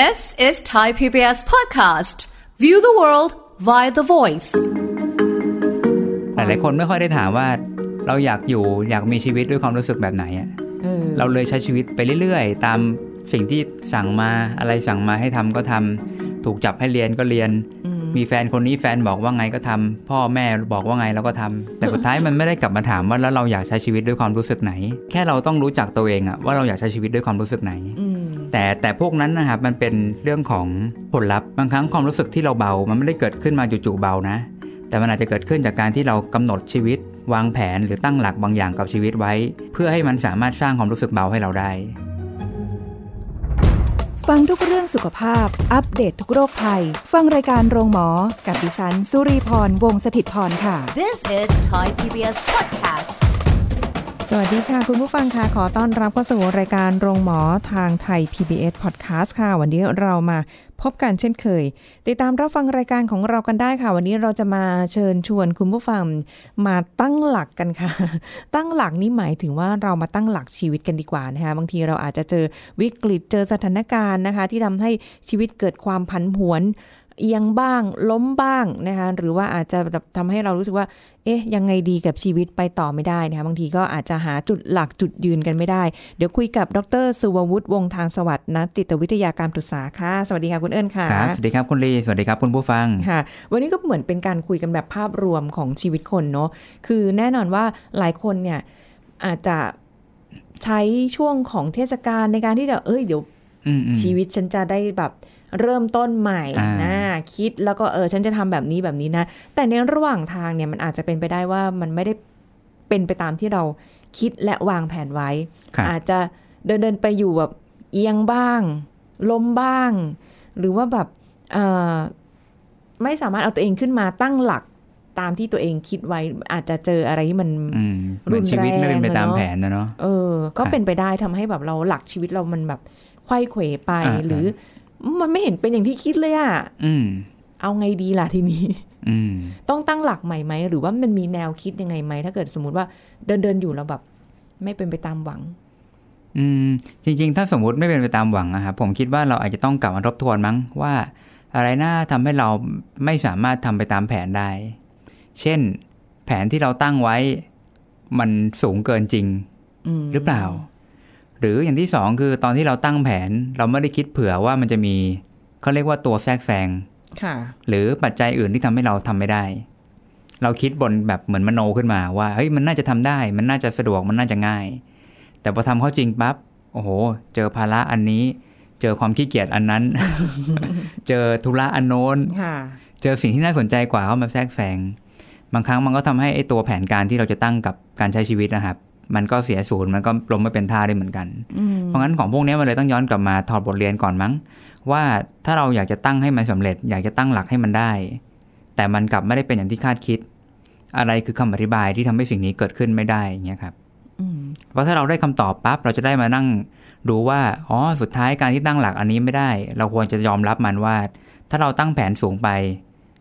This is Thai PBS podcast. View the world via the voice. หลายๆคนไม่ค่อยได้ถามว่า เราอยากอยู่อยากมีชีวิตด้วยความรู้สึกแบบไหนอะเออเราเลยใช้ชีวิตไปเรื่อยๆ ตามสิ่งที่สั่งมาอะไรสั่งมาให้ทำก็ทำถูกจับให้เรียนก็เรียน มีแฟนคนนี้แฟนบอกว่าไงก็ทำพ่อแม่บอกว่าไงเราก็ทำแต่สุดท้ายมันไม่ได้กลับมาถามว่าแล้วเราอยากใช้ชีวิตด้วยความรู้สึกไหน แค่เราต้องรู้จักตัวเองอะว่าเราอยากใช้ชีวิตด้วยความรู้สึกไหนอืมแต่แต่พวกนั้นนะครับมันเป็นเรื่องของผลลัพธ์บางครั้งความรู้สึกที่เราเบา มันไม่ได้เกิดขึ้นมาจู่ๆเบานะ แต่มันอาจจะเกิดขึ้นจากการที่เรากำหนดชีวิต วางแผนหรือตั้งหลักบางอย่างกับชีวิตไว้ เพื่อให้มันสามารถสร้างความรู้สึกเบาให้เราได้ ฟังทุกเรื่องสุขภาพ อัปเดตททุกโรคภัย ฟังรายการโรงหมอ กับดิฉัน สุรีพร วงศิตพรค่ะ This is Thai PBS podcast. สวัสดีค่ะ คุณผู้ฟังค่ะ ขอต้อนรับเข้าสู่รายการโรงหมอทางไทย PBS Podcast ค่ะ วันนี้เรามา พบกันเช่นเคย ติดตามรับฟังรายการของเรากันได้ค่ะ วันนี้เราจะมาเชิญชวนคุณผู้ฟังมาตั้งหลักกันค่ะ ตั้งหลักนี่หมายถึงว่าเรามาตั้งหลักชีวิตกันดีกว่านะคะบางทีเราอาจจะเจอวิกฤตเจอสถานการณ์นะคะ ที่ทำให้ชีวิตเกิดความผันผวน เอียงบ้างล้มบ้างนะคะหรือว่าอาจจะแบบทำให้เรารู้สึกว่า เอ๊ะ ยังไงดีกับชีวิตไปต่อไม่ได้นะคะบางทีก็อาจจะหาจุดหลักจุดยืนกันไม่ได้ เดี๋ยวคุยกับดรสุวัวุฒิวงศ์ทางสวัสดิ์นักจิตวิทยาการปรึกษาค่ะ สวัสดีค่ะคุณเอิญค่ะครับสวัสดีครับคุณลีสวัสดีครับคุณผู้ฟังค่ะ วันนี้ก็เหมือนเป็นการคุยกันแบบภาพรวมของชีวิตคนเนาะคือแน่นอนว่าหลายคนเนี่ยอาจจะใช้ช่วงของเทศกาลในการที่จะเอ้ยเดี๋ยวอืมอืมชีวิตฉันจะได้แบบ เริ่มต้นใหม่อ่านนะคิดแล้วก็เออฉันจะทำแบบนี้แบบนี้นะ แต่ในระหว่างทางเนี่ยมันอาจจะเป็นไปได้ว่ามันไม่ได้เป็นไปตามที่เราคิดและวางแผนไว้ครับอาจจะเดินเดินไปอยู่แบบเอียงบ้างล้มบ้าง หรือว่าแบบเอ่อไม่สามารถเอาตัวเองขึ้นมาตั้งหลักตามที่ตัวเองคิดไว้อาจจะเจออะไรที่มันอืมเหมือนชีวิตไม่เป็นไปตามรุนแรงอะเนอะแผนนะเนาะเออ ก็ครับเป็นไปได้ทำให้แบบเราหลักชีวิตเรามันแบบไขว้เขวไปอ่าหรือ มันไม่เห็นเป็นอย่างที่คิดเลยอะอืมเอาไงดีล่ะทีนี้อืมต้องตั้งหลักใหม่ไหมหรือว่ามันมีแนวคิดยังไงไหมถ้าเกิดสมมติว่าเดินเดินๆอยู่แล้วแบบ ไม่เป็นไปตามหวัง อืม จริง ๆ ถ้าสมมุติไม่เป็นไปตามหวังนะครับผมคิดว่าเราอาจจะต้องกลับมาทบทวนมั้งว่า อะไรน่าทำให้เราไม่สามารถทำไปตามแผนได้ เช่น แผนที่เราตั้งไว้ มันสูงเกินจริงอืมหรือเปล่า หรืออย่างที่สองคือตอนที่เราตั้งแผนเราไม่ได้คิดเผื่อว่ามันจะมีเขาเรียกว่าตัวแทรกแซงค่ะหรือปัจจัยอื่นที่ทำให้เราทำไม่ได้ เราคิดบนแบบเหมือนมโนขึ้นมาว่าเฮ้ยมันน่าจะทำได้ มันน่าจะสะดวกมันน่าจะง่าย แต่พอทำเข้าจริงปั๊บโอ้โห เจอภาระอันนี้ เจอความขี้เกียจอันนั้น เจอธุระอันโน้นค่ะเจอสิ่งที่น่าสนใจกว่าเข้ามาแทรกแซงบางครั้งมันก็ทำให้ไอ้ตัวแผนการที่เราจะตั้งกับการใช้ชีวิตนะครับ มันก็เสียศูนย์มันก็ล้มไม่เป็นท่าได้เหมือนกันอืมเพราะงั้นของพวกนี้มันเลยต้องย้อนกลับมาถอดบทเรียนก่อนมั้ง ว่าถ้าเราอยากจะตั้งให้มันสำเร็จ อยากจะตั้งหลักให้มันได้ แต่มันกลับไม่ได้เป็นอย่างที่คาดคิด อะไรคือคำอธิบายที่ทำให้สิ่งนี้เกิดขึ้นไม่ได้อย่างเงี้ยครับอืมเพราะถ้าเราได้คำตอบปั๊บเราจะได้มานั่งดูว่าอ๋อสุดท้ายการที่ตั้งหลักอันนี้ไม่ได้ เราควรจะยอมรับมันว่า ถ้าเราตั้งแผนสูงไป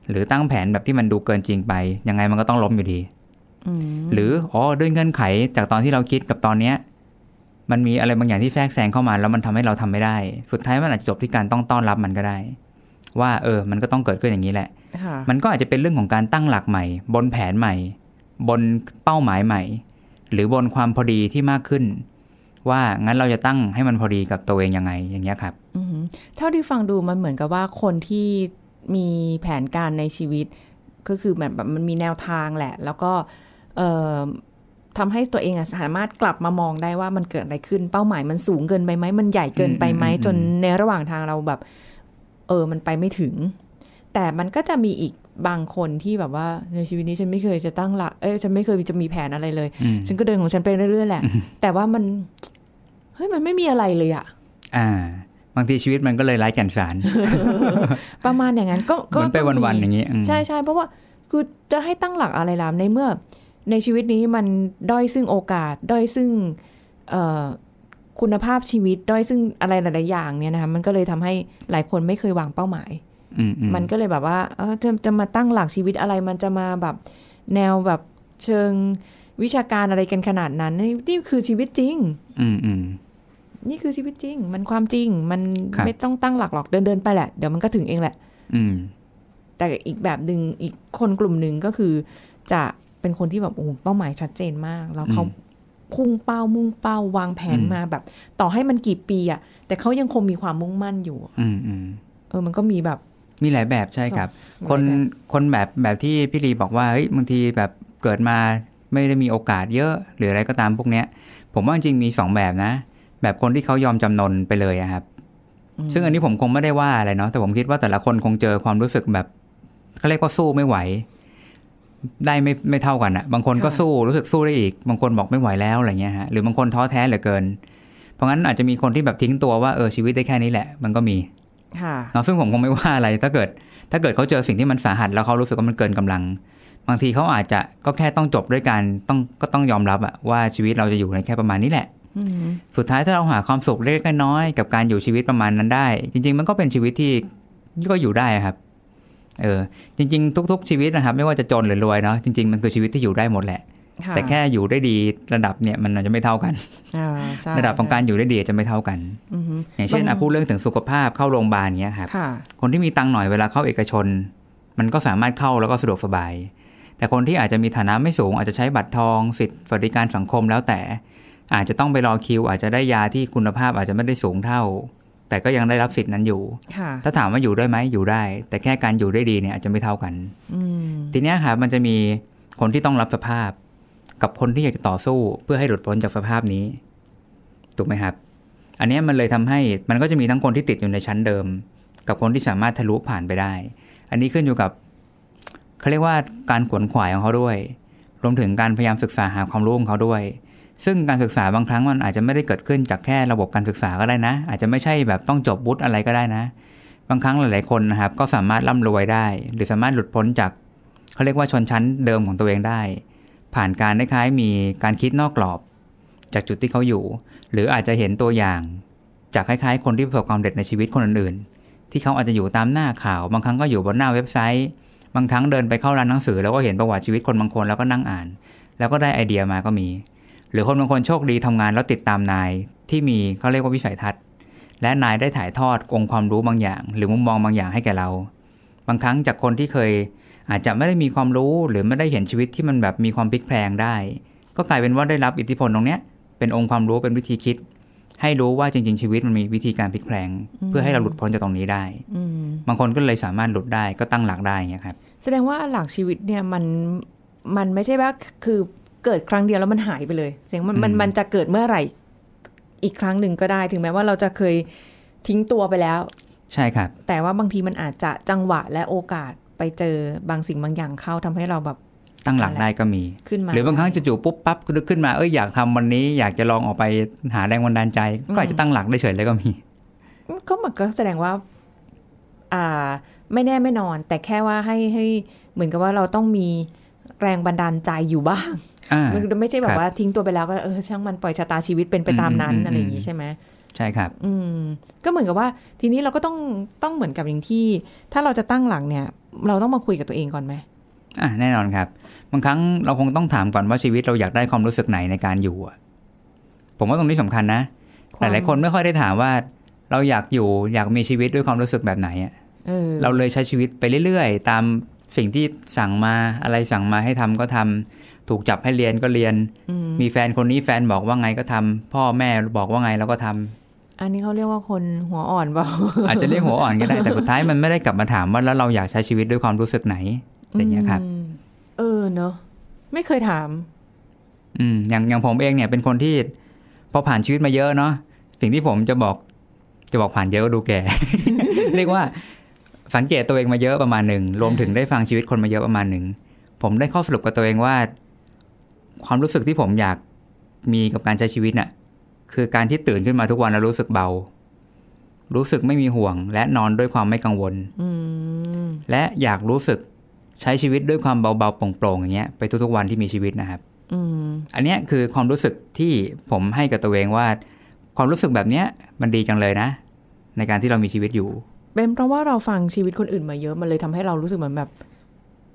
หรือตั้งแผนแบบที่มันดูเกินจริงไป ยังไงมันก็ต้องล้มอยู่ดีอืม หรืออ๋อด้วยเงื่อนไขจากตอนที่เราคิดกับตอนเนี้ย มันมีอะไรบางอย่างที่แทรกแซงเข้ามา แล้วมันทำให้เราทำไม่ได้ สุดท้ายมันอาจจะจบที่การต้องต้อนรับมันก็ได้ ว่า เออ มันก็ต้องเกิดขึ้นอย่างนี้แหละค่ะมันก็อาจจะเป็นเรื่องของการตั้งหลักใหม่ บนแผนใหม่ บนเป้าหมายใหม่ หรือบนความพอดีที่มากขึ้น ว่างั้นเราจะตั้งให้มันพอดีกับตัวเองยังไงอย่างเงี้ยครับอืมเท่าที่ฟังดูมันเหมือนกับว่าคนที่มีแผนการในชีวิตก็คือแบบแบบมันมีแนวทางแหละ แล้วก็เอ่อ ทำให้ตัวเองอะสามารถกลับมามองได้ว่ามันเกิดอะไรขึ้น เป้าหมายมันสูงเกินไปไหมมันใหญ่เกินไปไหมอืมอืมอืมจนในระหว่างทางเราแบบ เออมันไปไม่ถึง แต่มันก็จะมีอีกบางคนที่แบบว่าในชีวิตนี้ฉันไม่เคยจะตั้งหลักเอ้ยฉันไม่เคยจะมีแผนอะไรเลยอืมฉันก็เดินของฉันไปเรื่อยๆแหละ แต่ว่ามันเฮ้ยมันไม่มีอะไรเลยอะอ่า บางทีชีวิตมันก็เลยไร้แก่นสาร ประมาณอย่างนั้นก็เหก็มือนไปก็มีวันๆอย่างนี้อืมใช่ใช่เพราะว่าคือจะให้ตั้งหลักอะไรล่ะในเมื่อ ในชีวิตนี้มันด้อยซึ่งโอกาส ด้อยซึ่งเอ่อคุณภาพชีวิต ด้อยซึ่งอะไรหลาย ๆ อย่างเนี่ยนะคะมันก็เลยทำให้หลายคนไม่เคยวางเป้าหมายอืมอืมมันก็เลยแบบว่าเออจะจะมาตั้งหลักชีวิตอะไรมันจะมาแบบแนวแบบเชิงวิชาการอะไรกันขนาดนั้น นี่นี่คือชีวิตจริง อืมอืมนี่คือชีวิตจริง มันความจริง มันครับไม่ต้องตั้งหลักหรอกเดินเดินๆไปแหละ เดี๋ยวมันก็ถึงเองแหละ อืมแต่อีกแบบหนึ่งอีกคนกลุ่มหนึ่งก็คือจะ เป็นคนที่แบบโอ้โหเป้าหมายชัดเจนมาก แล้วเขาอืมพุ่งเป้ามุ่งเป้าวางแผนอืมมาแบบ ต่อให้มันกี่ปีอะแต่เขายังคงมีความมุ่งมั่นอยู่ อืมอืมเออ มันก็มีแบบมีหลายแบบใช่ครับ คนหลายแบบคนแบบแบบที่พี่ลีบอกว่าเฮ้ยบางทีแบบเกิดมาไม่ได้มีโอกาสเยอะ หรืออะไรก็ตามพวกเนี้ย ผมว่าจริงๆมีสองแบบนะ แบบคนที่เขายอมจำนนไปเลยอะครับ ซึ่งอันนี้ผมคงไม่ได้ว่าอะไรเนาะแต่ผมคิดว่าแต่ละคนคงเจอความรู้สึกแบบเขาเรียกว่าสู้ไม่ไหว ได้ไม่ไม่เท่ากันอะบางคนก็สู้รู้สึกสู้ได้อีก บางคนบอกไม่ไหวแล้วอะไรเงี้ยฮะหรือบางคนท้อแท้เหลือเกิน เพราะงั้นอาจจะมีคนที่แบบทิ้งตัวว่าเออชีวิตได้แค่นี้แหละ มันก็มีค่ะเนาะซึ่งผมคงไม่ว่าอะไรถ้าเกิด ถ้าเกิดเขาเจอสิ่งที่มันสาหัสแล้วเขารู้สึกว่ามันเกินกำลัง บางทีเขาอาจจะก็แค่ต้องจบด้วยการต้องก็ต้องยอมรับอะว่าชีวิตเราจะอยู่ในแค่ประมาณนี้แหละอืมสุดท้ายถ้าเราหาความสุขเล็กๆน้อยๆกับการอยู่ชีวิตประมาณนั้นได้ จริง ๆ มันก็เป็นชีวิตที่ก็อยู่ได้ครับ เออจริง ๆ ทุก ๆ ชีวิตนะครับ ไม่ว่าจะจนหรือรวยเนาะจริง ๆ มันคือชีวิตที่อยู่ได้หมดแหละะแต่แค่อยู่ได้ดีระดับเนี่ยมันอาจจะไม่เท่ากันอ่าใช่ระดับของการอยู่ได้ดีอาจจะไม่เท่ากันอือฮึอย่างเช่นบางอะพูดเรื่องถึงสุขภาพเข้าโรงพยาบาลเงี้ยครับค่ะคนที่มีตังค์หน่อยเวลาเข้าเอกชน มันก็สามารถเข้าแล้วก็สะดวกสบาย แต่คนที่อาจจะมีฐานะไม่สูง อาจจะใช้บัตรทองสิทธิสวัสดิการสังคมแล้วแต่ อาจจะต้องไปรอคิว อาจจะได้ยาที่คุณภาพอาจจะไม่ได้สูงเท่า แต่ก็ยังได้รับสิทธินั้นอยู่ค่ะถ้าถามว่าอยู่ได้ไหมอยู่ได้ แต่แค่การอยู่ได้ดีเนี่ยอาจจะไม่เท่ากันอืมทีเนี้ยครับมันจะมีคนที่ต้องรับสภาพ กับคนที่อยากจะต่อสู้เพื่อให้หลุดพ้นจากสภาพนี้ ถูกไหมครับ อันเนี้ยมันเลยทำให้มันก็จะมีทั้งคนที่ติดอยู่ในชั้นเดิม กับคนที่สามารถทะลุผ่านไปได้ อันนี้ขึ้นอยู่กับเขาเรียกว่าการขวนขวายของเขาด้วย รวมถึงการพยายามศึกษาหาความรู้ของเขาด้วย ซึ่งการศึกษาบางครั้งมันอาจจะไม่ได้เกิดขึ้นจากแค่ระบบการศึกษาก็ได้นะ อาจจะไม่ใช่แบบต้องจบวุฒิอะไรก็ได้นะ บางครั้งหลาย ๆ คนนะครับ ก็สามารถร่ำรวยได้ หรือสามารถหลุดพ้นจากเขาเรียกว่าชนชั้นเดิมของตัวเองได้ ผ่านการคล้ายๆมีการคิดนอกกรอบ จากจุดที่เขาอยู่ หรืออาจจะเห็นตัวอย่าง จากคล้ายๆ คนที่ประสบความสำเร็จในชีวิตคนอื่น ๆ ที่เขาอาจจะอยู่ตามหน้าข่าว บางครั้งก็อยู่บนหน้าเว็บไซต์ บางครั้งเดินไปเข้าร้านหนังสือ แล้วก็เห็นประวัติชีวิตคนบางคนแล้วก็นั่งอ่าน แล้วก็ได้ไอเดียมาก็มี หรือคนบางคนโชคดีทำงานแล้วติดตามนายที่มีเขาเรียกว่าวิสัยทัศน์ และนายได้ถ่ายทอดองค์ความรู้บางอย่าง หรือมุมมองบางอย่างให้แก่เรา บางครั้งจากคนที่เคย อาจจะไม่ได้มีความรู้หรือไม่ได้เห็นชีวิตที่มันแบบมีความพลิกแพลงได้ ก็กลายเป็นว่าได้รับอิทธิพลตรงเนี้ยเป็นองค์ความรู้เป็นวิธีคิด ให้รู้ว่าจริง ๆ ชีวิตมันมีวิธีการพลิกแพลง เพื่อให้เราหลุดพ้นจากตรงนี้ได้อืมบางคนก็เลยสามารถหลุดได้ก็ตั้งหลักได้อย่างเงี้ยครับแสดงว่าหลักชีวิตเนี่ยมันมันไม่ใช่ว่าคือ เกิดครั้งเดียวแล้วมันหายไปเลย เสียงมันมันอืมมันจะเกิดเมื่อไหร่ อีกครั้งหนึ่งก็ได้ถึงแม้ว่าเราจะเคยทิ้งตัวไปแล้ว ใช่ครับ แต่ว่าบางทีมันอาจจะจังหวะและโอกาสไปเจอบางสิ่งบางอย่างเข้าทำให้เราแบบตั้งหลักได้ก็มีขึ้นมาหรือบางครั้งจู่ๆปุ๊บปั๊บก็นึกขึ้นมาเอ้ยอยากทำวันนี้อยากจะลองออกไปหาแรงบันดาลใจ ก็อาจจะตั้งหลักได้เฉยเลยก็มี ก็มันก็แสดงว่า อ่า ไม่แน่ไม่นอน แต่แค่ว่าให้ให้เหมือนกับว่าเราต้องมีแรงบันดาลใจอยู่บ้างอ่า มันไม่ใช่แบครับบว่าทิ้งตัวไปแล้วก็เออช่างมันปล่อยชะตาชีวิตเป็นไปตามนั้นอืมอืมอะไรอย่างนี้ใช่ไหมใช่ครับ อืม ก็เหมือนกับว่า ทีนี้เราก็ต้องต้องเหมือนกับอย่างที่ ถ้าเราจะตั้งหลักเนี่ย เราต้องมาคุยกับตัวเองก่อนไหมอะแน่นอนครับ บางครั้งเราคงต้องถามก่อนว่าชีวิตเราอยากได้ความรู้สึกไหนในการอยู่อะผมว่าตรงนี้สำคัญนะคหวามลายๆคนไม่ค่อยได้ถามว่า เราอยากอยู่อยากมีชีวิตด้วยความรู้สึกแบบไหนอะเออเราเลยใช้ชีวิตไปเรื่อยๆ ตามสิ่งที่สั่งมาอะไรสั่งมาให้ทำก็ทำ ถูกจับให้เรียนก็เรียนอืมมีแฟนคนนี้แฟนบอกว่าไงก็ทำพ่อแม่บอกว่าไงเราก็ทำอันนี้เขาเรียกว่าคนหัวอ่อนเปล่าอาจจะเรียกหัวอ่อนก็ได้แต่สุดท้ายมันไม่ได้กลับมาถามว่าแล้วเราอยากใช้ชีวิตด้วยความรู้สึกไหนอะไรอย่างเงี้ยครับอืมเออเนอะไม่เคยถาม อืมอย่างอย่างผมเองเนี่ยเป็นคนที่พอผ่านชีวิตมาเยอะเนาะสิ่งที่ผมจะบอกจะบอกผ่านเยอะก็ดูแก่ เรียกว่าสังเกตตัวเองมาเยอะประมาณหนึ่งรวมถึงได้ฟังชีวิตคนมาเยอะประมาณหนึ่งผมได้ข้อสรุปกับตัวเองว่า ความรู้สึกที่ผมอยากมีกับการใช้ชีวิตน่ะ คือการที่ตื่นขึ้นมาทุกวันแล้วรู้สึกเบา รู้สึกไม่มีห่วง และนอนด้วยความไม่กังวลอืมและอยากรู้สึกใช้ชีวิตด้วยความเบาๆโปร่งๆอย่างเงี้ยไปทุกๆวันที่มีชีวิตนะครับอืมอันเนี้ยคือความรู้สึกที่ผมให้กับตัวเองว่า ความรู้สึกแบบเนี้ยมันดีจังเลยนะ ในการที่เรามีชีวิตอยู่ เป็นเพราะว่าเราฟังชีวิตคนอื่นมาเยอะมันเลยทำให้เรารู้สึกเหมือนแบบ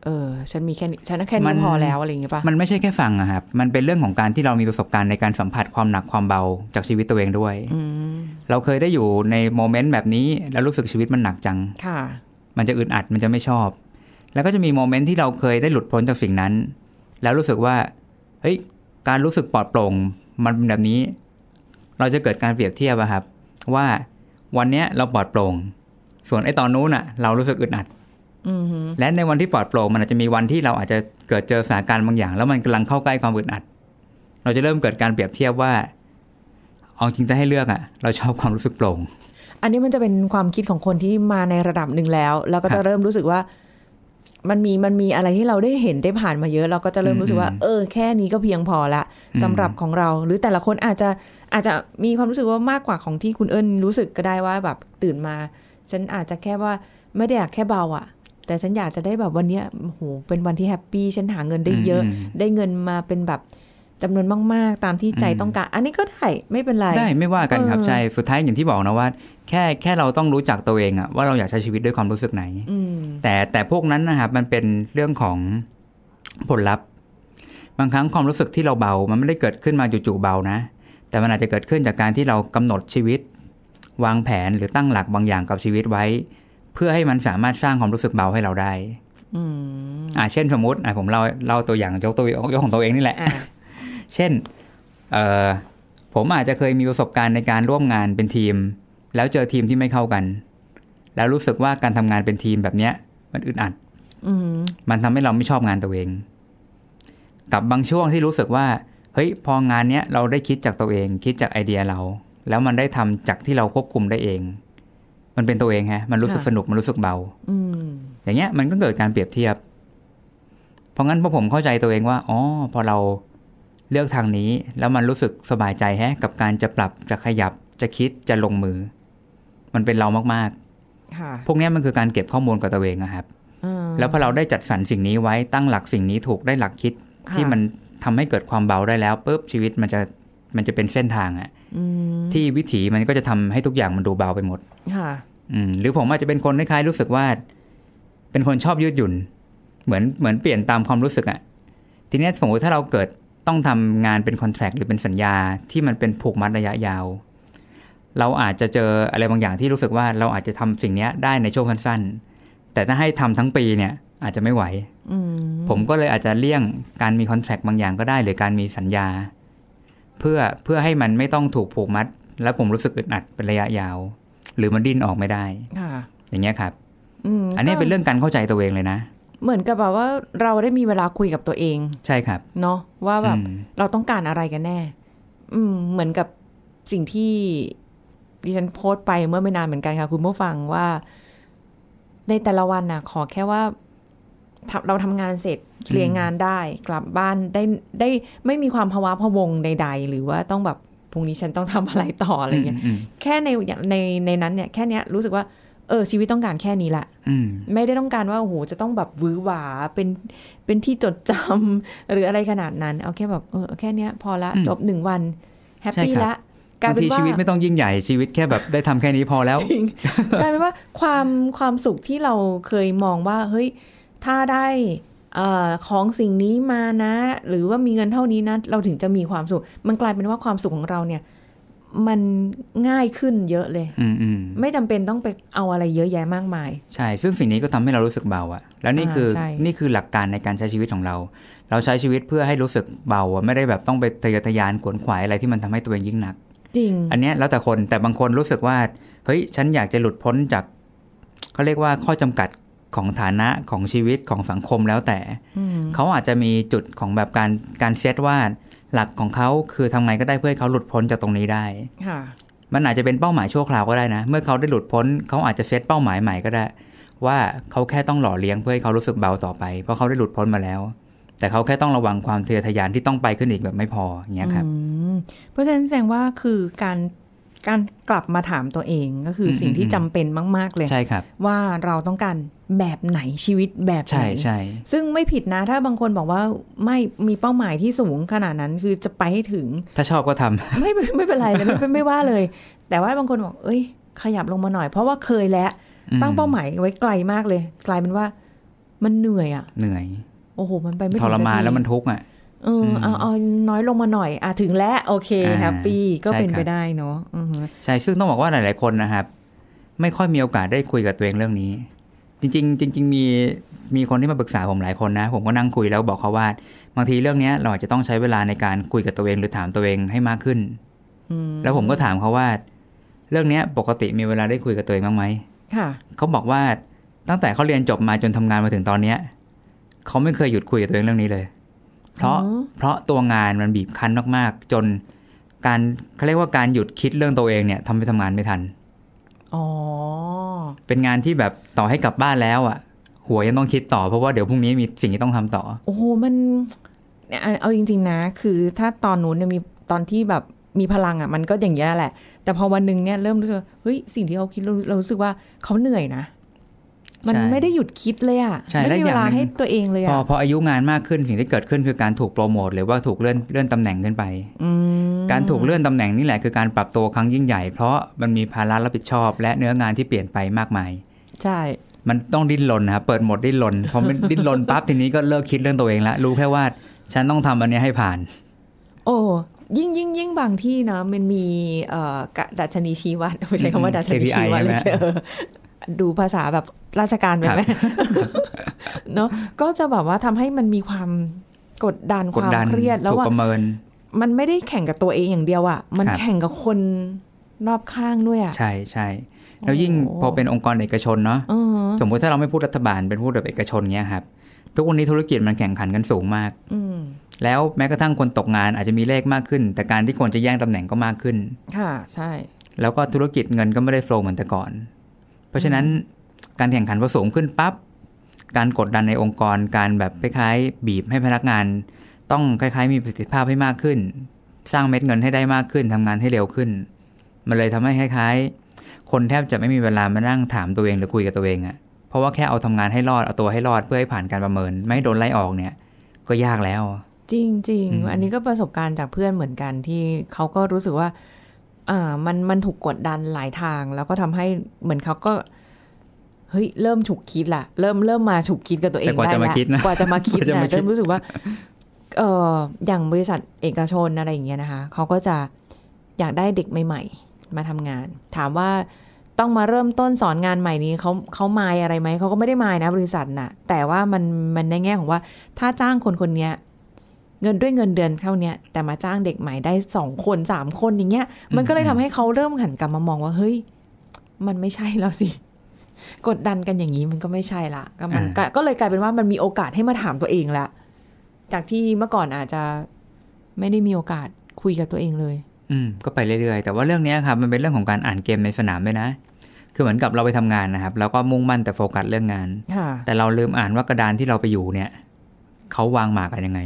เออฉันมีแค่นี้ฉันแค่มันี้นพอแล้วอะไรอย่างเงี้ยป่ะมันไม่ใช่แค่ฟังอะครับมันเป็นเรื่องของการที่เรามีประสบการณ์ในการสัมผัสความหนักความเบาจากชีวิตตัวเองด้วยอืมเราเคยได้อยู่ในโมเมนต์แบบนี้ แล้วรู้สึกชีวิตมันหนักจังค่ะ มันจะอึดอัดมันจะไม่ชอบ แล้วก็จะมีโมเมนต์ที่เราเคยได้หลุดพ้นจากสิ่งนั้น แล้วรู้สึกว่าเฮ้ยการรู้สึกปลอดโปร่ง มันเป็นแบบนี้ เราจะเกิดการเปรียบเทียบอะครับ ว่าวันเนี้ยเราปลอดโปร่ง ส่วนไอ้ตอนนู้นอะเรารู้สึกอึดอัดอืมฮึ และในวันที่ปลอดโปร่งมันอาจจะมีวันที่เราอาจจะเกิดเจอสถานการณ์บางอย่าง แล้วมันกำลังเข้าใกล้ความอึดอัด เราจะเริ่มเกิดการเปรียบเทียบว่า เอาจริงจะให้เลือกอะเราชอบความรู้สึกโปร่ง อันนี้มันจะเป็นความคิดของคนที่มาในระดับหนึ่งแล้ว แล้วก็ครัจะบเริ่มรู้สึกว่า มันมีมันมีอะไรที่เราได้เห็นได้ผ่านมาเยอะ เราก็จะเริ่มรู้สึกว่าอืมเออ แค่นี้ก็เพียงพอละอืมสำหรับของเรา หรือแต่ละคนอาจจะอาจจะมีความรู้สึกว่ามากกว่าของที่คุณเอิญรู้สึกก็ได้ว่าแบบตื่นมา ฉันอาจจะแค่ว่าไม่ได้อยากแค่เบาอะ แต่ฉันอยากจะได้แบบวันเนี้ยโอ้โหเป็นวันที่แฮปปี้ฉันหาเงินได้เยอะมได้เงินมาเป็นแบบจำนวนมาก ๆ ตามที่ใจอืมต้องการ อันนี้ก็ได้ไม่เป็นไรได้ไม่ว่ากันครับเออใช่สุดท้ายอย่างที่บอกนะว่า แค่แค่เราต้องรู้จักตัวเองอะว่าเราอยากใช้ชีวิตด้วยความรู้สึกไหนอืมแต่แต่พวกนั้นนะครับมันเป็นเรื่องของผลลัพธ์ บางครั้งความรู้สึกที่เราเบา มันไม่ได้เกิดขึ้นมาจู่ๆเบานะ แต่มันอาจจะเกิดขึ้นจากการที่เรากำหนดชีวิต วางแผนหรือตั้งหลักบางอย่างกับชีวิตไว้เพื่อให้มันสามารถสร้างความรู้สึกเบาให้เราได้อืมอ่า เช่นสมมติอะผมเล่าเล่าตัวอย่างยกตัวยกของตัวเองนี่แหละอะเช่น เอ่อผมอาจจะเคยมีประสบการณ์ในการร่วมงานเป็นทีม แล้วเจอทีมที่ไม่เข้ากัน แล้วรู้สึกว่าการทำงานเป็นทีมแบบเนี้ย มันอึดอัดอืมมันทำให้เราไม่ชอบงานตัวเอง กับบางช่วงที่รู้สึกว่า เฮ้ย พองานเนี้ยเราได้คิดจากตัวเอง คิดจากไอเดียเรา แล้วมันได้ทำจากที่เราควบคุมได้เอง มันเป็นตัวเองฮะ มันรู้สึกสนุกมันรู้สึกเบาอืมอย่างเงี้ยมันก็เกิดการเปรียบเทียบ เพราะงั้นพอผมเข้าใจตัวเองว่าอ๋อพอเราเลือกทางนี้ แล้วมันรู้สึกสบายใจแฮะ กับการจะปรับจะขยับจะคิดจะลงมือ มันเป็นเรามากค่ะๆพวกเนี้ยมันคือการเก็บข้อมูลกับตัวเองนะครับอืมแล้วพอเราได้จัดสรรสิ่งนี้ไว้ตั้งหลักสิ่งนี้ถูกได้หลักคิดค่ะที่มันทำให้เกิดความเบาได้แล้วปุ๊บชีวิตมันจะมันจะเป็นเส้นทางอะอืม ที่วิถีมันก็จะทำให้ทุกอย่างมันดูเบาไปหมด ค่ะ อืม หรือผมอาจจะเป็นคนคล้ายๆรู้สึกว่า เป็นคนชอบยืดหยุ่น เหมือนเหมือนเปลี่ยนตามความรู้สึกอะทีเนี้ยสมมติถ้าเราเกิดต้องทำงานเป็นคอนแท c t หรือเป็นสัญญาที่มันเป็นผูกมัดระยะยาว เราอาจจะเจออะไรบางอย่างที่รู้สึกว่าเราอาจจะทำสิ่งเนี้ยได้ในช่วงสั้นๆ แต่ถ้าให้ทำทั้งปีเนี่ย อาจจะไม่ไหวอืมผมก็เลยอาจจะเลี่ยงการมีคอนแท c t บางอย่างก็ได้ หรือการมีสัญญา เพื่อเพื่อให้มันไม่ต้องถูกผูกมัด แล้วผมรู้สึกอึดอัดเป็นระยะยาว หรือมันดิ้นออกไม่ได้ค่ะอย่างเงี้ยครับอืมอันนี้เป็นเรื่องการเข้าใจตัวเองเลยนะ เหมือนกับแบบว่าเราได้มีเวลาคุยกับตัวเอง ใช่ครับเนาะว่าแบบอืมเราต้องการอะไรกันแน่ อืม เหมือนกับสิ่งที่ดิฉันโพสต์ไปเมื่อไม่นานเหมือนกันค่ะ คุณผู้ฟังว่า ในแต่ละวันน่ะขอแค่ว่าทำ เราทำงานเสร็จเคลียร์งานได้กลับบ้านได้ได้ไม่มีความภาวะพะวงใด ๆ หรือว่าต้องแบบพรุ่งนี้ฉันต้องทำอะไรต่ออะไรเงี้ยอืมแค่ในในในนั้นเนี่ยแค่เนี้ยรู้สึกว่าเออชีวิตต้องการแค่นี้แหละอืมไม่ได้ต้องการว่าโอ้โหจะต้องแบบหวือหวาเป็นเป็นที่จดจำหรืออะไรขนาดนั้น เอาแค่แบบเออแค่เนี้ยพอละอืมจบหนึ่งวันแฮปปี้ใช่ครับละกลายบางเป็นทีว่าชีวิตไม่ต้องยิ่งใหญ่ชีวิตแค่แบบได้ทำแค่นี้พอแล้วจริงกลายเป็นว่าความความสุขที่เราเคยมองว่าเฮ้ย ถ้าได้เออของสิ่งนี้มานะ หรือว่ามีเงินเท่านี้นะ เราถึงจะมีความสุข มันกลายเป็นว่าความสุขของเราเนี่ย มันง่ายขึ้นเยอะเลย อืมอืมไม่จำเป็นต้องไปเอาอะไรเยอะแยะมากมาย ใช่ ซึ่งสิ่งนี้ก็ทำให้เรารู้สึกเบาอะแล้วนี่อ่าคือใช่นี่คือหลักการในการใช้ชีวิตของเรา เราใช้ชีวิตเพื่อให้รู้สึกเบาอะไม่ได้แบบต้องไปทะเยอทะยานขวนขวายอะไรที่มันทำให้ตัวเองยิ่งหนัก จริง อันเนี้ยแล้วแต่คนแต่บางคนรู้สึกว่าเฮ้ยฉันอยากจะหลุดพ้นจากเขาเรียกว่าข้อจำกัด ของฐานะของชีวิตของสังคมแล้วแต่อืมเขาอาจจะมีจุดของแบบการการเซตว่าหลักของเขาคือทำไงก็ได้เพื่อให้เขาหลุดพ้นจากตรงนี้ได้ค่ะมันอาจจะเป็นเป้าหมายชั่วคราวก็ได้นะ เมื่อเขาได้หลุดพ้น เขาอาจจะเซตเป้าหมายใหม่ก็ได้ ว่าเขาแค่ต้องหล่อเลี้ยงเพื่อให้เขารู้สึกเบาต่อไป เพราะเขาได้หลุดพ้นมาแล้ว แต่เขาแค่ต้องระวังความทะเยอทะยานที่ต้องไปขึ้นอีกแบบไม่พออย่างเงี้ยครับอืมเพราะฉะนั้นแสดงว่าคือการ การกลับมาถามตัวเองก็คืออมสิ่งที่อืมจำเป็นมาก ๆ เลยใช่ครับ ว่าเราต้องการแบบไหนชีวิตแบบไหใช่นใช่ซึ่งไม่ผิดนะถ้าบางคนบอกว่าไม่มีเป้าหมายที่สูงขนาดนั้นคือจะไปให้ถึง ถ้าชอบก็ทำไม่ไม่ไม่เป็นไรเลยไม่ไม่ไม่ว่าเลย แต่ว่าบางคนบอก เอ้ย ขยับลงมาหน่อย เพราะว่าเคยแล้วตั้งเป้าหมายไว้ไกลมากเลย กลายเป็นว่า มันเหนื่อยอะ เหนื่อย โอ้โห มันไปไม่ถึงทรมานสักทีแล้วมันทุกข์อะ เออเอาเอาน้อยลงมาหน่อยอะถึงแล้วโอเคอ่า happy ก็ใช่เป็นครับไปได้เนาะอือฮึใช่ซึ่งต้องบอกว่าหลาย ๆ คนนะครับ ไม่ค่อยมีโอกาสได้คุยกับตัวเองเรื่องนี้ จริง ๆ จริง ๆ มีมีคนที่มาปรึกษาผมหลายคนนะ ผมก็นั่งคุยแล้วบอกเขาว่าบางทีเรื่องเนี้ยเราอาจจะต้องใช้เวลาในการคุยกับตัวเองหรือถามตัวเองให้มากขึ้นอืมแล้วผมก็ถามเขาว่า เรื่องเนี้ยปกติมีเวลาได้คุยกับตัวเองบ้างไหมค่ะเขาบอกว่าตั้งแต่เขาเรียนจบมาจนทำงานมาถึงตอนเนี้ยเขาไม่เคยหยุดคุยกับตัวเองเรื่องนี้เลย เพราะอ๋อเพราะตัวงานมันบีบคั้นมากๆ จนการเขาเรียกว่าการหยุดคิดเรื่องตัวเองเนี่ยทำให้ทำงานไม่ทันอ๋อเป็นงานที่แบบต่อให้กลับบ้านแล้วอะ หัวยังต้องคิดต่อเพราะว่าเดี๋ยวพรุ่งนี้มีสิ่งที่ต้องทำต่อ โอ้โหมันเนี่ยเอาเอาจริง ๆ นะ คือถ้าตอนนู้นเนี่ยมีตอนที่แบบมีพลังอะมันก็อย่างเงี้ยแหละ แต่พอวันหนึ่งเนี่ยเริ่มรู้สึกว่าเฮ้ยสิ่งที่เขาคิดเราเรารู้สึกว่าเขาเหนื่อยนะ มันใช่ไม่ได้หยุดคิดเลยอะใช่ไม่และมีอีกเวอย่างลาหนึ่งให้ตัวเองเลยพออะพออายุงานมากขึ้นสิ่งที่เกิดขึ้นคือการถูกโปรโมทหรือว่าถูกเลื่อนเลื่อนตำแหน่งขึ้นไปอืมการถูกเลื่อนตำแหน่งนี่แหละคือการปรับตัวครั้งยิ่งใหญ่ เพราะมันมีภาระรับผิดชอบ และเนื้องานที่เปลี่ยนไปมากมาย ใช่ มันต้องดิ้นรนนะครับเปิดโหมดดิ้นรนพอมันดิ้นรนปั๊บทีนี้ก็เลิกคิดเรื่องตัวเองละรู้แค่ว่าฉันต้องทำอันเนี้ยให้ผ่าน โอ้ยิ่งยิ่งยิ่งบางที่นะมันมีเอ่อกะดัชนีชี้วัดไม่ใช้คำว่าดัชนี KPI ชี้วัดเลยใช่ไหมเออดูภาษาแบบ ราชการไปไหมเนาะก็จะแบบว่าทำให้มันมีความกดดันกคดวามดันเครียดแล้วถูกว่าประเมินมันไม่ได้แข่งกับตัวเองอย่างเดียวอะ่ะมันครับแข่งกับคนรอบข้างด้วยอะ่ะใช่ใช่แล้วยิ่งโอ้พอเป็นองค์กรเอกชนเนาะเออสมมติถ้าเราไม่พูดรัฐบาลเป็นพูดแบบเอกชนเงี้ยครับ ทุกวันนี้ธุรกิจมันแข่งขันกันสูงมากอืมแล้วแม้กระทั่งคนตกงานอาจจะมีเลขมากขึ้น แต่การที่คนจะแย่งตำแหน่งก็มากขึ้น ค่ะใช่ แล้วก็ธุรกิจเงินก็ไม่ได้โฟล์เหมือนแต่ก่อน เพราะฉะนั้น การแข่งขันพอสูงขึ้นปั๊บการกดดันในองค์กร การแบบคล้ายๆบีบให้พนักงาน ต้องคล้ายๆมีประสิทธิภาพให้มากขึ้น สร้างเม็ดเงินให้ได้มากขึ้นทำงานให้เร็วขึ้น มันเลยทำให้คล้ายๆ คนแทบจะไม่มีเวลามานั่งถามตัวเองหรือคุยกับตัวเองอะเพราะว่าแค่เอาทำงานให้รอดเอาตัวให้รอดเพื่อให้ผ่านการประเมิน ไม่ให้โดนไล่ออกเนี่ย ก็ยากแล้ว จริงจริงอืมอันนี้ก็ประสบการณ์จากเพื่อนเหมือนกันที่เขาก็รู้สึกว่าอ่ามันมันถูกกดดันหลายทาง แล้วก็ทำให้เหมือนเขาก็ เฮ้ยเริ่มฉุกคิดละเริ่มเริ่มมาฉุกคิดกับตัวเองแต่กว่าได้จะมาละคิดนะกว่าจะมาคิดกว่าจะนะมาคิดเริ่มรู้สึกว่าเอออย่างบริษัทเอกชนอะไรอย่างเงี้ยนะคะเขาก็จะอยากได้เด็กใหม่ ๆ มาทำงาน ถามว่าต้องมาเริ่มต้นสอนงานใหม่นี้เขาเขามายอะไรไหมเขาก็ไม่ได้มายนะบริษัทน่ะ แต่ว่ามันมันในแง่ของว่า ถ้าจ้างคนคนเนี้ยเงินด้วยเงินเดือนเท่าเนี้ยแต่มาจ้างเด็กใหม่ได้สองคนสามคนอย่างเงี้ย มันก็เลยทำให้เขาเริ่มหันกลับมามองว่าเฮ้ย มันไม่ใช่แล้วสิ กดดันกันอย่างนี้มันก็ไม่ใช่ละก็มันก็ก็เลยกลายเป็นว่ามันมีโอกาสให้มาถามตัวเองละจากที่เมื่อก่อนอาจจะไม่ได้มีโอกาสคุยกับตัวเองเลย อืมก็ไปเรื่อยๆ แต่ว่าเรื่องเนี้ยครับมันเป็นเรื่องของการอ่านเกมในสนามด้วยนะ คือเหมือนกับเราไปทำงานนะครับ แล้วก็มุ่งมั่นแต่โฟกัสเรื่องงานค่ะแต่เราลืมอ่านว่ากระดานที่เราไปอยู่เนี่ย เขาวางหมากกันยังไง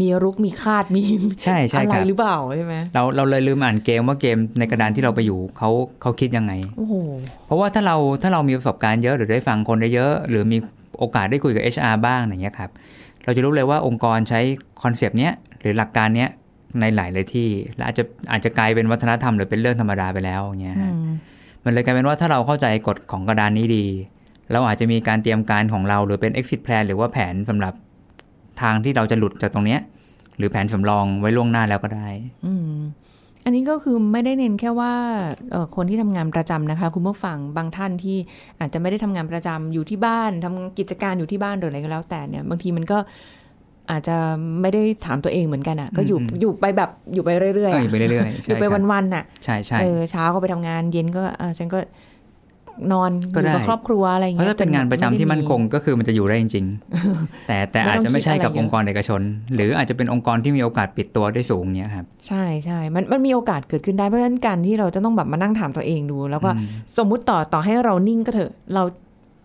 มีรุกมีคาดมีใช่ใช่อะไรครับหรือเปล่าใช่ไหมเราเราเลยลืมอ่านเกมว่าเกมในกระดานที่เราไปอยู่เขาเขาคิดยังไงโอ้โหเพราะว่าถ้าเราถ้าเรามีประสบการณ์เยอะหรือได้ฟังคนได้เยอะ หรือมีโอกาสได้คุยกับ HR บ้างอย่างเงี้ยครับเราจะรู้เลยว่าองค์กรใช้คอนเซปต์เนี้ยหรือหลักการเนี้ยในหลายเลยที่และอาจจะอาจจะกลายเป็นวัฒนธรรมหรือเป็นเรื่องธรรมดาไปแล้วอย่างเงี้ยอืฮะมมันเลยกลายเป็นว่าถ้าเราเข้าใจกฎของกระดานนี้ดี เราอาจจะมีการเตรียมการของเราหรือเป็น exit plan หรือว่าแผนสำหรับทางที่เราจะหลุดจากตรงเนี้ย หรือแผนสำรองไว้ล่วงหน้าแล้วก็ได้ อืมอันนี้ก็คือไม่ได้เน้นแค่ว่าเอ่อคนที่ทำงานประจำนะคะ คุณผู้ฟังบางท่านที่อาจจะไม่ได้ทำงานประจำอยู่ที่บ้านทำกิจการอยู่ที่บ้านหรืออะไรก็แล้วแต่เนี่ยบางทีมันก็อาจจะไม่ได้ถามตัวเองเหมือนกันอะ ก็อยู่อืมอยู่ไปแบบอยู่ไปเรื่อยๆเอออะอยู่ไปเรื่อยๆอใช่ยู่ไปครับวันๆน่ะใช่ใช่เออเช้าก็ไปทำงานเย็นก็เออฉันก็ นอนอก็ยู่ได้กับครอบครัวอะไรอย่างเพราะเงี้ยถ้าเป็นงานประจำที่มั่นคงก็คือมันจะอยู่ได้จริง ๆ แต่แต่ไม่ต้องอาจจะไม่ใช่กับคิดอะไรเยอะองค์กรเอกชน หรืออาจจะเป็นองค์กรที่มีโอกาสปิดตัวได้สูงเนี้ยครับใช่ใช่มันมันมีโอกาสเกิดขึ้นได้เพราะฉะนั้นการที่เราจะต้องแบบมานั่งถามตัวเองดู แล้วก็อืมสมมุติต่อต่อให้เรานิ่งก็เถอะเรา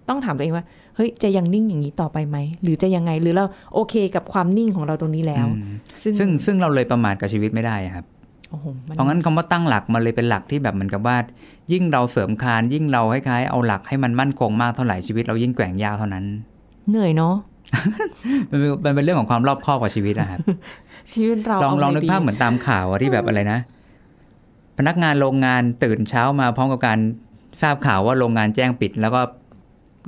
ต้องถามตัวเองว่าเฮ้ยจะยังนิ่งอย่างนี้ต่อไปไหมหรือจะยังไงหรือเราโอเคกับความนิ่งของเราตรงนี้แล้วอืมซึ่งซึ่งซึ่งเราเลยประมาทกับชีวิตไม่ได้ครับโอ้โหมัน เพราะงั้นคำว่าตั้งหลักมันเลยเป็นหลักที่แบบเหมือนกับว่า ยิ่งเราเสริมคานยิ่งเราคล้ายๆเอาหลักให้มันมั่นคงมากเท่าไหร่ชีวิตเรายิ่งแกว่งยากเท่านั้น เหนื่อยเนาะมันเป็นมันเป็นเรื่องของความรอบคอบกับชีวิตนะครับชีวิตเราลองเาลองไนึกภาพเหมือนตามข่าวอะที่แบบอะไรนะ พนักงานโรงงานตื่นเช้ามาพร้อมกับการทราบข่าวว่าโรงงานแจ้งปิดแล้วก็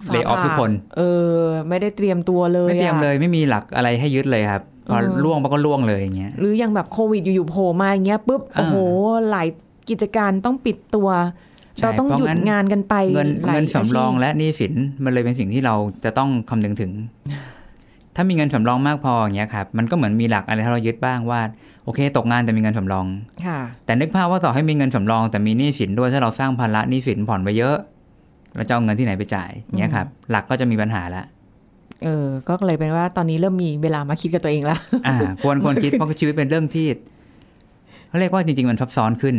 ฟ้าเลย์ออฟผ่าทุกคน เออ ไม่ได้เตรียมตัวเลย ไม่เตรียมอะเลยไม่มีหลักอะไรให้ยึดเลยครับ พอเออล่วงมันก็ล่วงเลยอย่างเงี้ยหรืออย่างแบบโควิดอยู่ๆโผล่มาอย่างเงี้ยปุ๊บอ่าโอ้โหหลายกิจการต้องปิดตัวใช่เราต้องเพราะหยุดงั้นงานกันไปเงินหลายเงินสำรองาชีพและหนี้สินมันเลยเป็นสิ่งที่เราจะต้องคำนึงถึง ถ้ามีเงินสำรองมากพออย่างเงี้ยครับมันก็เหมือนมีหลักอะไรให้เรายึดบ้างว่า โอเค ตกงานแต่มีเงินสำรองค่ะ แต่นึกภาพว่าต่อให้มีเงินสำรอง แต่มีหนี้สินด้วยถ้าเราสร้างภาระหนี้สินผ่อนไปเยอะ แล้วจะเอาเงินที่ไหนไปจ่ายอย่างเงี้ยครับหลักก็จะมีปัญหาละ เออก็เลยเป็นว่าตอนนี้เริ่มมีเวลามาคิดกับตัวเองแล้วอ่า ควรควรคิดเพราะชีวิตเป็นเรื่องที่เขาเรียกว่าจริง ๆ มันซับซ้อนขึ้น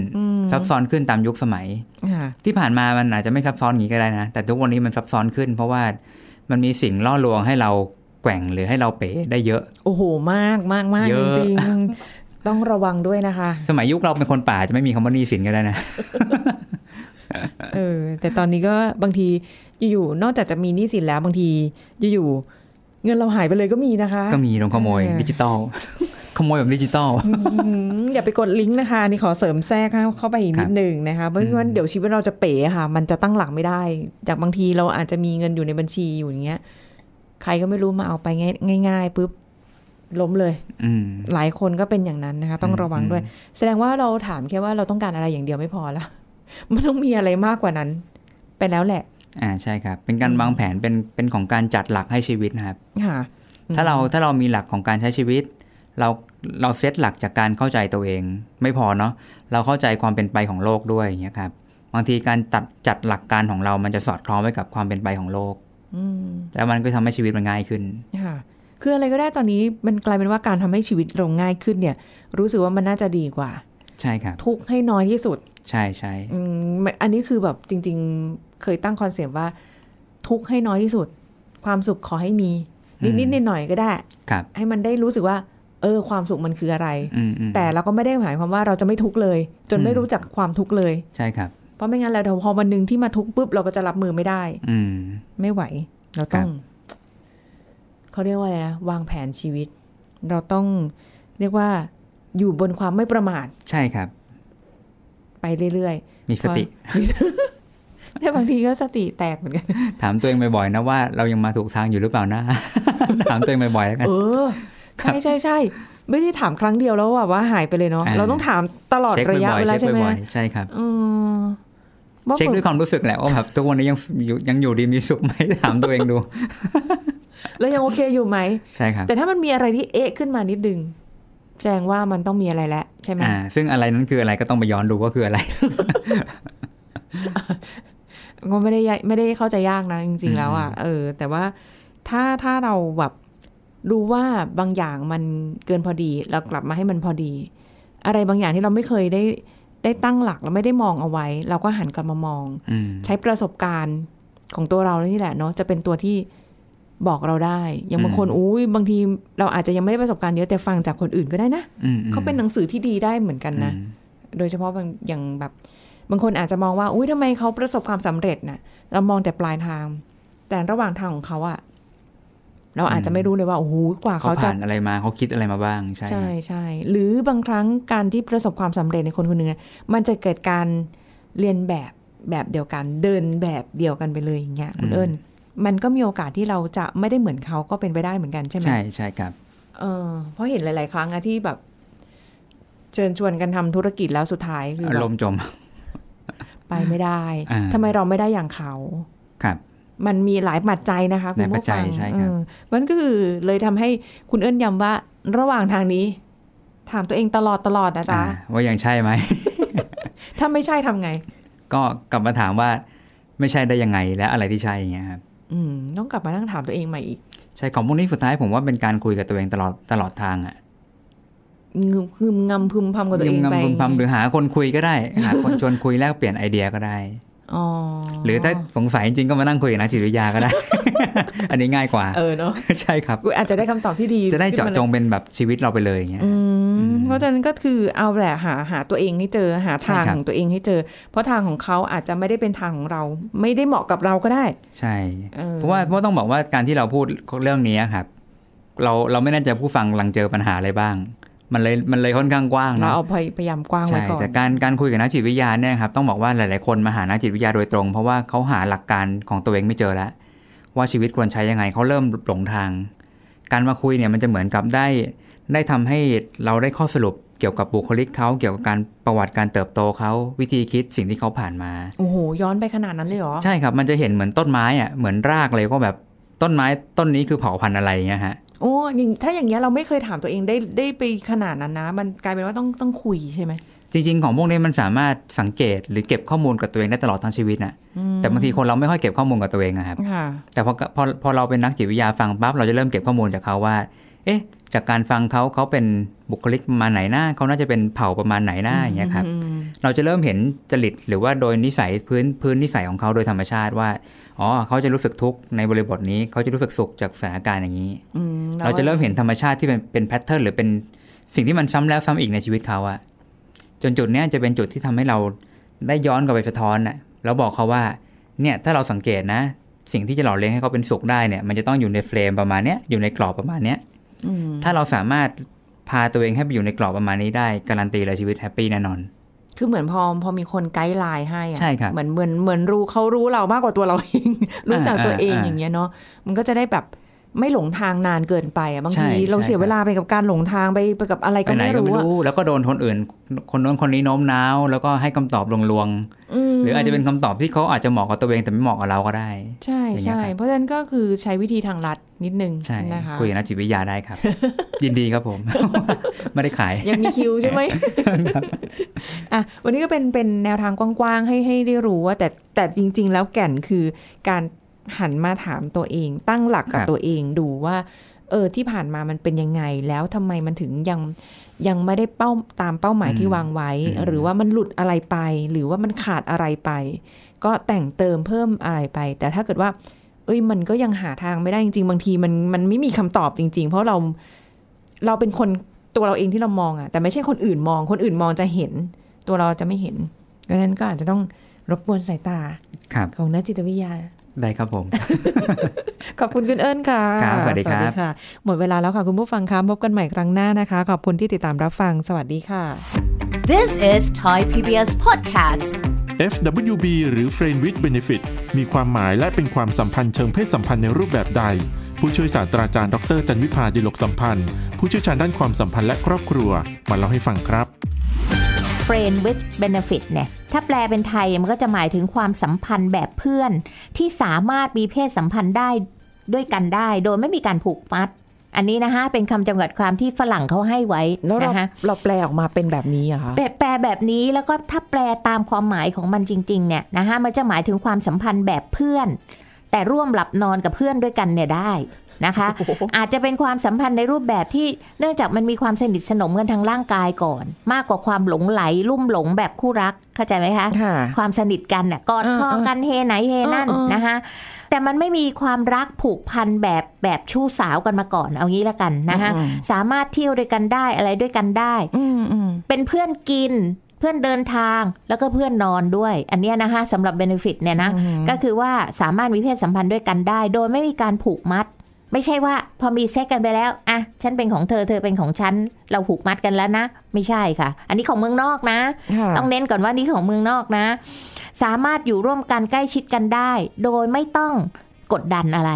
ซับซ้อนขึ้นตามยุคสมัยค่ะที่ผ่านมามันอาจจะไม่ซับซ้อนอย่างนี้ก็ได้นะ แต่ทุกวันนี้มันซับซ้อนขึ้น เพราะว่ามันมีสิ่งล่อลวงให้เราแกว่งหรือให้เราเป๋ได้เยอะ โอ้โหมากมากมากเยจอะริงๆ ต้องระวังด้วยนะคะ สมัยยุคเราเป็นคนป่าจะไม่มีคำว่าหนี้สินก็ได้นะเออแต่ตอนนี้ก็บางที อยู่ๆนอกจากจะมีหนี้สินแล้วบางที อยู่ๆเงินเราหายไปเลยก็มีนะคะ ก็มีโดนขโมยเออดิจิตอลขโมยแบบดิจิตอลอืมอย่าไปกดลิงก์นะคะ นี่ขอเสริมแทรกเข้าไปอีกครันิบดหนึ่งนะคะเพราะว่าเดี๋ยวชีวิตเราจะเป๋ค่ะ มันจะตั้งหลักไม่ได้ จากบางทีเราอาจจะมีเงินอยู่ในบัญชีอยู่อย่างเงี้ย ใครก็ไม่รู้มาเอาไปง่ายง่ายๆปุ๊บล้มเลยอืมหลายคนก็เป็นอย่างนั้นนะคะ ต้องอืมระวังด้วยอืมแสดงว่าเราถามแค่ว่าเราต้องการอะไรอย่างเดียวไม่พอแล้วมันต้องมีอะไรมากกว่านั้น ไปแล้วแหละ อ่าใช่ครับ เป็นการวางแผนเป็นเป็นของการจัดหลักให้ชีวิตนะครับค่ะถ้าเราถ้าเรามีหลักของการใช้ชีวิต เราเราเซตหลักจากการเข้าใจตัวเอง ไม่พอเนาะเราเข้าใจความเป็นไปของโลกด้วยอย่างเงี้ยครับบางทีการตัดจัดหลักการของเรามันจะสอดคล้องไปกับความเป็นไปของโลกอืมแล้วมันก็ทำให้ชีวิตมันง่ายขึ้นค่ะคืออะไรก็ได้ตอนนี้มันกลายเป็นว่าการทำให้ชีวิตเราง่ายขึ้นเนี่ย รู้สึกว่ามันน่าจะดีกว่า ใช่ครับทุกข์ให้น้อยที่สุด ใช่ใช่อืมอันนี้คือแบบจริง ๆ เคยตั้งคอนเซปต์ว่า ทุกข์ให้น้อยที่สุด ความสุขขอให้มี นิดๆหน่อยๆก็ได้ครับให้มันได้รู้สึกว่า เออ ความสุขมันคืออะไรอืมอืมแต่เราก็ไม่ได้หมายความว่าเราจะไม่ทุกข์เลย จนไม่อืมรู้จักความทุกข์เลยใช่ครับเพราะไม่งั้นแล้วเดี๋ยวพอวันหนึ่งที่มาทุกข์ปุ๊บเราก็จะรับมือไม่ได้ อืมไม่ไหว เราต้องครับเขาเรียกว่าอะไรนะวางแผนชีวิต เราต้องเรียกว่า อยู่บนความไม่ประมาท ใช่ครับ ไปเรื่อยมีสติๆแต่บางทีก็สติแตกเหมือนกัน ถามตัวเองบ่อยๆนะว่าเรายังมาถูกทางอยู่หรือเปล่านะ ถามตัวเองบ่อยๆแล้วกันเออ ใช่ใช่ใช่ไม่ได้ถามครั้งเดียวแล้วว่าว่าหายไปเลยเนาะอ่าเราต้องถามตลอดเช็คระยะบ่อยเวๆลาเช็คใช่ไหมบ่อยๆใช่ครับอืมว่าเช็คด้วยความรู้สึกแหละว่าแบบทุกวันนี้ยังอยู่ยังอยู่ดีมีสุขไหมถามตัวเองดู แล้วยังโอเคอยู่ไหมใช่ครับแต่ถ้ามันมีอะไรที่เอ๊ะขึ้นมานิดนึง แสดงว่ามันต้องมีอะไรแล้วใช่ไหมอ่าซึ่งอะไรนั้นคืออะไรก็ต้องไปย้อนดูว่าคืออะไรก็ไม่ได้ยากไม่ได้เข้าใจยากนะจริง ๆ แล้วอะอืมเออ แต่ว่าถ้าถ้าเราแบบรู้ว่าบางอย่างมันเกินพอดีเรากลับมาให้มันพอดี อะไรบางอย่างที่เราไม่เคยได้ได้ตั้งหลักเราไม่ได้มองเอาไว้ เราก็หันกลับมามองอืมใช้ประสบการณ์ของตัวเรานี่แหละเนาะจะเป็นตัวที่ บอกเราได้ อย่างบางคนอืมอุ้ยบางทีเราอาจจะยังไม่ได้ประสบการณ์เยอะแต่ฟังจากคนอื่นก็ได้นะอืมเขาเป็นหนังสือที่ดีได้เหมือนกันนะอืมโดยเฉพาะบางอย่างแบบ บางคนอาจจะมองว่าอุ้ยทำไมเขาประสบความสำเร็จน่ะ เรามองแต่ปลายทาง แต่ระหว่างทางของเขาอะเราอาจจะไม่รู้เลยว่าโอ้โหกว่าเขาเขาจะผ่านอะไรมาเขาคิดอะไรมาบ้าง ใช่ใช่ครับใช่หรือบางครั้งการที่ประสบความสำเร็จในคนคนหนึ่งอะมันจะเกิดการเรียนแบบแบบเดียวกันเดินแบบเดียวกันไปเลยอย่างเงี้ยคุณเอิญ มันก็มีโอกาสที่เราจะไม่ได้เหมือนเขาก็เป็นไปได้เหมือนกันใช่ไหมใช่ใช่ครับเออเพราะเห็นหลาย ๆ ครั้งอะที่แบบ เชิญชวนกันทำธุรกิจแล้วสุดท้ายคืออาแบรบมณ์จม ไปไม่ได้อ่าทำไมเราไม่ได้อย่างเขาครับมันมีหลายปัจจัยนะคะคุณหลายปัผู้จจัฟัยงใช่ครับเออมันก็คือเลยทำให้คุณเอิญย้ำว่า ระหว่างทางนี้ ถามตัวเองตลอดตลอดนะจ๊ะอ่าว่ายังใช่ไหม ถ้าไม่ใช่ทำไง ก็กลับมาถามว่าไม่ใช่ได้ยังไงและอะไรที่ใช่อย่างเงี้ยครับ อืมต้องกลับมานั่งถามตัวเองใหม่อีก ใช่ของพวกนี้สุดท้ายผมว่าเป็นการคุยกับตัวเองตลอดตลอดทางอะงึมพึมงำพึมพำกับตัวเองงำไปพึมพำหรือหาคนคุยก็ได้ หาคนชวนคุยแลกเปลี่ยนไอเดียก็ได้อ๋อหรือถ้าสงสัยจริงๆก็มานั่งคุยกับนักจิตวิทยาก็ได้ อันนี้ง่ายกว่า เออเนาะใช่ครับกูอาจจะได้คำตอบที่ดี จะได้เจาะขึ้นมจลยงเป็นแบบชีวิตเราไปเลยอย่างเงี้ยอืมอืม เพราะฉะนั้นก็คือเอาแหละหาหาตัวเองให้เจอหาทางใช่ครับของตัวเองให้เจอ เพราะทางของเขาอาจจะไม่ได้เป็นทางของเรา ไม่ได้เหมาะกับเราก็ได้ ใช่ออเพราะว่าเพราะต้องบอกว่าการที่เราพูดเรื่องนี้ครับ เราเราไม่แน่ใจผู้ฟังกำลังเจอปัญหาอะไรบ้าง มันเลยมันเลยค่อนข้างกว้างเรานะเอาพยพยายามกว้างไว้ใช่ก่อนแต่การการคุยกับนักจิตวิทยาเนี่ยครับต้องบอกว่าหลาย ๆคนมาหานักจิตวิทยาโดยตรง เพราะว่าเขาหาหลักการของตัวเองไม่เจอแล้วว่าชีวิตควรใช้ยังไงเขาเริ่มหลงทาง การมาคุยเนี่ยมันจะเหมือนกับได้ ได้ทำให้เราได้ข้อสรุปเกี่ยวกับบุคลิกเขาเกี่ยวกับการประวัติการเติบโตเขาวิธีคิดสิ่งที่เขาผ่านมา โอ้โห ย้อนไปขนาดนั้นเลยเหรอ ใช่ครับ มันจะเห็นเหมือนต้นไม้อะเหมือนรากเลยก็แบบต้นไม้ต้นนี้คือเผ่าพันธุ์อะไรเงี้ยฮะโอ้อย่างถ้าอย่างเงี้ยเราไม่เคยถามตัวเองได้ได้ไปขนาดนั้นนะ มันกลายเป็นว่าต้องต้องคุยใช่ไหมจริง ๆ ของพวกนี้มันสามารถสังเกตหรือเก็บข้อมูลกับตัวเองได้ตลอดทั้งชีวิตนะแต่บางทีคนเราไม่ค่อยเก็บข้อมูลกับตัวเองนะครับค่ะแต่พอพอพอเราเป็นนักจิตวิทยาฟังปั๊บเราจะเริ่มเก็บข้อมูลจากเขาว่า เอ๊ะ จากการฟังเขาเขาเป็นบุคลิกประมาณไหนหน้าเขาน่าจะเป็นเผ่าประมาณไหนหน้าอย่างเงี้ยครับ เราจะเริ่มเห็นจริตหรือว่าโดยนิสัยพื้นพื้นนิสัยของเขาโดยธรรมชาติว่าอ๋อเขาจะรู้สึกทุกข์ในบริบทนี้เขาจะรู้สึกสุขจากสถานการณ์อย่างนี้อืมเราจะเริ่มเห็นธรรมชาติที่เป็นเป็นแพทเทิร์นหรือเป็นสิ่งที่มันซ้ำแล้วซ้ำอีกในชีวิตเขาอะจนจุดเนี้ยจะเป็นจุดที่ทำให้เราได้ย้อนกลับไปสะท้อนอะแล้วบอกเขาว่าเนี่ยถ้าเราสังเกตนะ สิ่งที่จะหล่อเลี้ยงให้เขาเป็นสุขได้เนี่ยมันจะต้องอยู่ใน frame ประมาณเนี้ยอยู่ในกรอบประมาณเนี้ยอืม ถ้าเราสามารถพาตัวเองให้ไปอยู่ในกรอบประมาณนี้ได้ การันตีเลยชีวิต happy แน่นอน คือเหมือนพอพอมีคน guideline ให้อะใช่ครับเหมือนเหมือนเหมือนรู้เขารู้เรามากกว่าตัวเราเอง รู้จักตัวเองอ่าอย่างเงี้ยเนาะมันก็จะได้แบบ ไม่หลงทางนานเกินไปอะบางใช่ทีเราใช่เสียครับเวลาไปกับการหลงทางไปไปกับอะไรไปก็ไหนไม่ก็รู้ไม่อะรู้ แล้วก็โดนคนอื่น คนโน้นคนนี้โน้มน้าว แล้วก็ให้คำตอบลวงมๆหรืออาจจะเป็นคำตอบที่เขาอาจจะเหมาะกับตัวเองแต่ไม่เหมาะกับเราก็ได้ ใช่อย่างเงี้ยใช่ครับเพราะฉะนั้นก็คือใช้วิธีทางลัดนิดนึงใช่นะคะคุยกับนักจิตวิทยาได้ครับ ยินดีครับผม ไม่ได้ขาย ยังมีคิวใช่ไหมอะวันนี้ก็เป็นเป็นแนวทางกว้างๆให้ให้ได้รู้ว่าแต่แต่จริง ๆ แล้วแก่นคือการ หันมาถามตัวเอง ตั้งหลักกับครับตัวเองดูว่า เออที่ผ่านมามันเป็นยังไง แล้วทำไมมันถึงยังยังไม่ได้เป้าตามเป้าหมายที่วางไว้ หรือว่ามันหลุดอะไรไป หรือว่ามันขาดอะไรไป ก็แต่งเติมเพิ่มอะไรไป แต่ถ้าเกิดว่า เอ้ยมันก็ยังหาทางไม่ได้จริง ๆ บางทีมันมันไม่มีคำตอบจริง ๆ เพราะเราเราเป็นคนตัวเราเองที่เรามองอะแต่ไม่ใช่คนอื่นมอง คนอื่นมองจะเห็น ตัวเราจะไม่เห็นดังนั้นก็อาจจะต้องรบกวนสายตาครับของนักจิตวิทยา ได้ครับผม ขอบคุณคุณเอิญค่ะครับสวัสดีครับค่ะ หมดเวลาแล้วค่ะคุณผู้ฟังคะพบกันใหม่ครั้งหน้านะคะ ขอบคุณที่ติดตามรับฟัง สวัสดีค่ะ This is Thai PBS Podcast. FWB หรือ Friend with Benefit มีความหมายและเป็นความสัมพันธ์เชิงเพศสัมพันธ์ในรูปแบบใด ผู้ช่วยศาสตราจารย์ดรจันวิพาดิลกสัมพันธ์ ผู้เชี่ยวชาญด้านความสัมพันธ์และครอบครัว มาเล่าให้ฟังครับ friend with benefitness ถ้าแปลเป็นไทยมันก็จะหมายถึงความสัมพันธ์แบบเพื่อน ที่สามารถมีเพศสัมพันธ์ได้ด้วยกันได้ โดยไม่มีการผูกมัด อันนี้นะคะเป็นคำจำกัดความที่ฝรั่งเขาให้ไว้แล้วเรานะคะเราแปลออกมาเป็นแบบนี้เหรอะคะแปลแปลแบบนี้แล้วก็ถ้าแปลตามความหมายของมันจริง ๆ เนี่ยนะคะมันจะหมายถึงความสัมพันธ์แบบเพื่อน แต่ร่วมหลับนอนกับเพื่อนด้วยกันเนี่ยได้นะคะ อาจจะเป็นความสัมพันธ์ในรูปแบบที่เนื่องจากมันมีความสนิทสนมกันทางร่างกายก่อน มากกว่าความหลงไหล ลุ่มหลงแบบคู่รักเข้าใจไหมคะค่ะความสนิทกันน่ะกอดคอกันเฮไหนเฮนั่นเออเออนะคะแต่มันไม่มีความรักผูกพันแบบแบบชู้สาวกันมาก่อน เอางี้ละกันนะคะสามารถเที่ยวด้วยกันได้อะไรด้วยกันได้อืมอืมเป็นเพื่อนกินเพื่อนเดินทางแล้วก็เพื่อนนอนด้วย อันเนี้ยนะคะสำหรับเบนฟิตเนี่ยนะก็คือว่าสามารถมีเพศสัมพันธ์ด้วยกันได้ โดยไม่มีการผูกมัด ไม่ใช่ว่าพอมีเซ็กกันไปแล้วอะฉันเป็นของเธอเธอเป็นของฉันเราผูกมัดกันแล้วนะ ไม่ใช่ค่ะ อันนี้ของเมืองนอกนะค่ะต้องเน้นก่อนว่านี่ของเมืองนอกนะ สามารถอยู่ร่วมกันใกล้ชิดกันได้ โดยไม่ต้องกดดันอะไร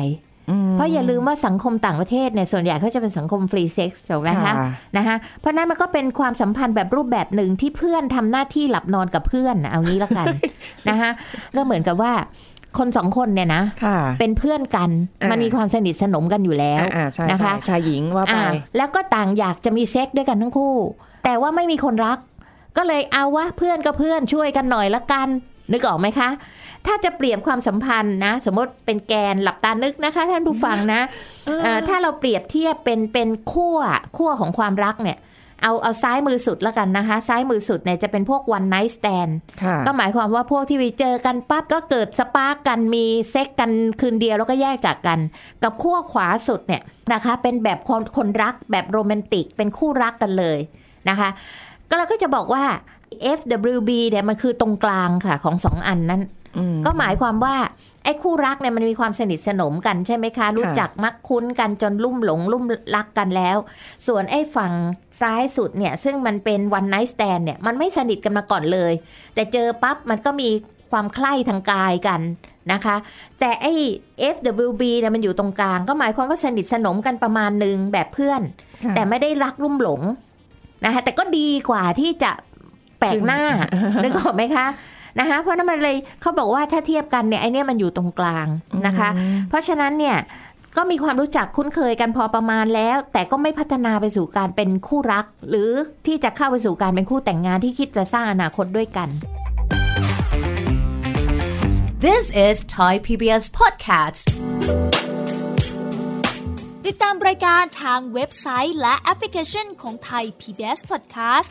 เพราะอย่าลืมว่าสังคมต่างประเทศเนี่ยส่วนใหญ่เขาจะเป็นสังคม free sex ถูกไหมคะค่ะนะคะเพราะนั้นมันก็เป็นความสัมพันธ์แบบรูปแบบหนึ่งที่เพื่อนทำหน้าที่หลับนอนกับเพื่อนน่ะเอางี้ละกันนะคะก็เหมือนกับว่าคนสองคนเนี่ยนะค่ะเป็นเพื่อนกันอ่ามัมันมีความสนิทสนมกันอยู่แล้วอ่าใช่นะคะใช่ชายหญิงว่าไปอ่าแล้วก็ต่างอยากจะมีเซ็กด้วยกันทั้งคู่ แต่ว่าไม่มีคนรัก ก็เลยเอาวะเพื่อนก็เพื่อนช่วยกันหน่อยละกันนึกออกไหมคะ ถ้าจะเปรียบความสัมพันธ์นะ สมมติเป็นแกนหลับตานึกนะคะ ท่านผู้ฟังนะเอ่อถ้าเราเปรียบเทียบเป็นเป็นขั้วขั้วของความรักเนี่ยเอาเอาซ้ายมือสุดแล้วกันนะคะ ซ้ายมือสุดเนี่ยจะเป็นพวก one night stand ค่ะก็หมายความว่าพวกที่ไปเจอกันปั๊บก็เกิดสปาร์กกันมีเซ็กกันคืนเดียวแล้วก็แยกจากกัน กับขั้วขวาสุดเนี่ยนะคะ เป็นแบบคนคนรักแบบโรแมนติก เป็นคู่รักกันเลยนะคะ ก็เราก็จะบอกว่า FWB เนี่ยมันคือตรงกลางค่ะของสองอันนั้น ก็หมายความว่าไอ้คู่รักเนี่ยมันมีความสนิทสนมกันใช่ไหมคะ รู้จักมักคุ้นกันจนลุ่มหลงลุ่มรักกันแล้ว ส่วนไอ้ฝั่งซ้ายสุดเนี่ย ซึ่งมันเป็น one night stand เนี่ยมันไม่สนิทกันมาก่อนเลย แต่เจอปั๊บมันก็มีความใคร่ทางกายกันนะคะ แต่ไอ้ FWB เนี่ยมันอยู่ตรงกลาง ก็หมายความว่าสนิทสนมกันประมาณหนึ่งแบบเพื่อนค่ะแต่ไม่ได้รักลุ่มหลงนะคะแต่ก็ดีกว่าที่จะแปลกหน้านึกออกไหมคะ นะคะเพราะนั้นมันเลยเขาบอกว่าถ้าเทียบกันเนี่ยไอเนี่ยมันอยู่ตรงกลางนะคะ เพราะฉะนั้นเนี่ยก็มีความรู้จักคุ้นเคยกันพอประมาณแล้ว แต่ก็ไม่พัฒนาไปสู่การเป็นคู่รัก หรือที่จะเข้าไปสู่การเป็นคู่แต่งงานที่คิดจะสร้างอนาคตด้วยกัน This is Thai PBS Podcast ติดตามรายการทางเว็บไซต์และแอปพลิเคชันของไทย PBS Podcast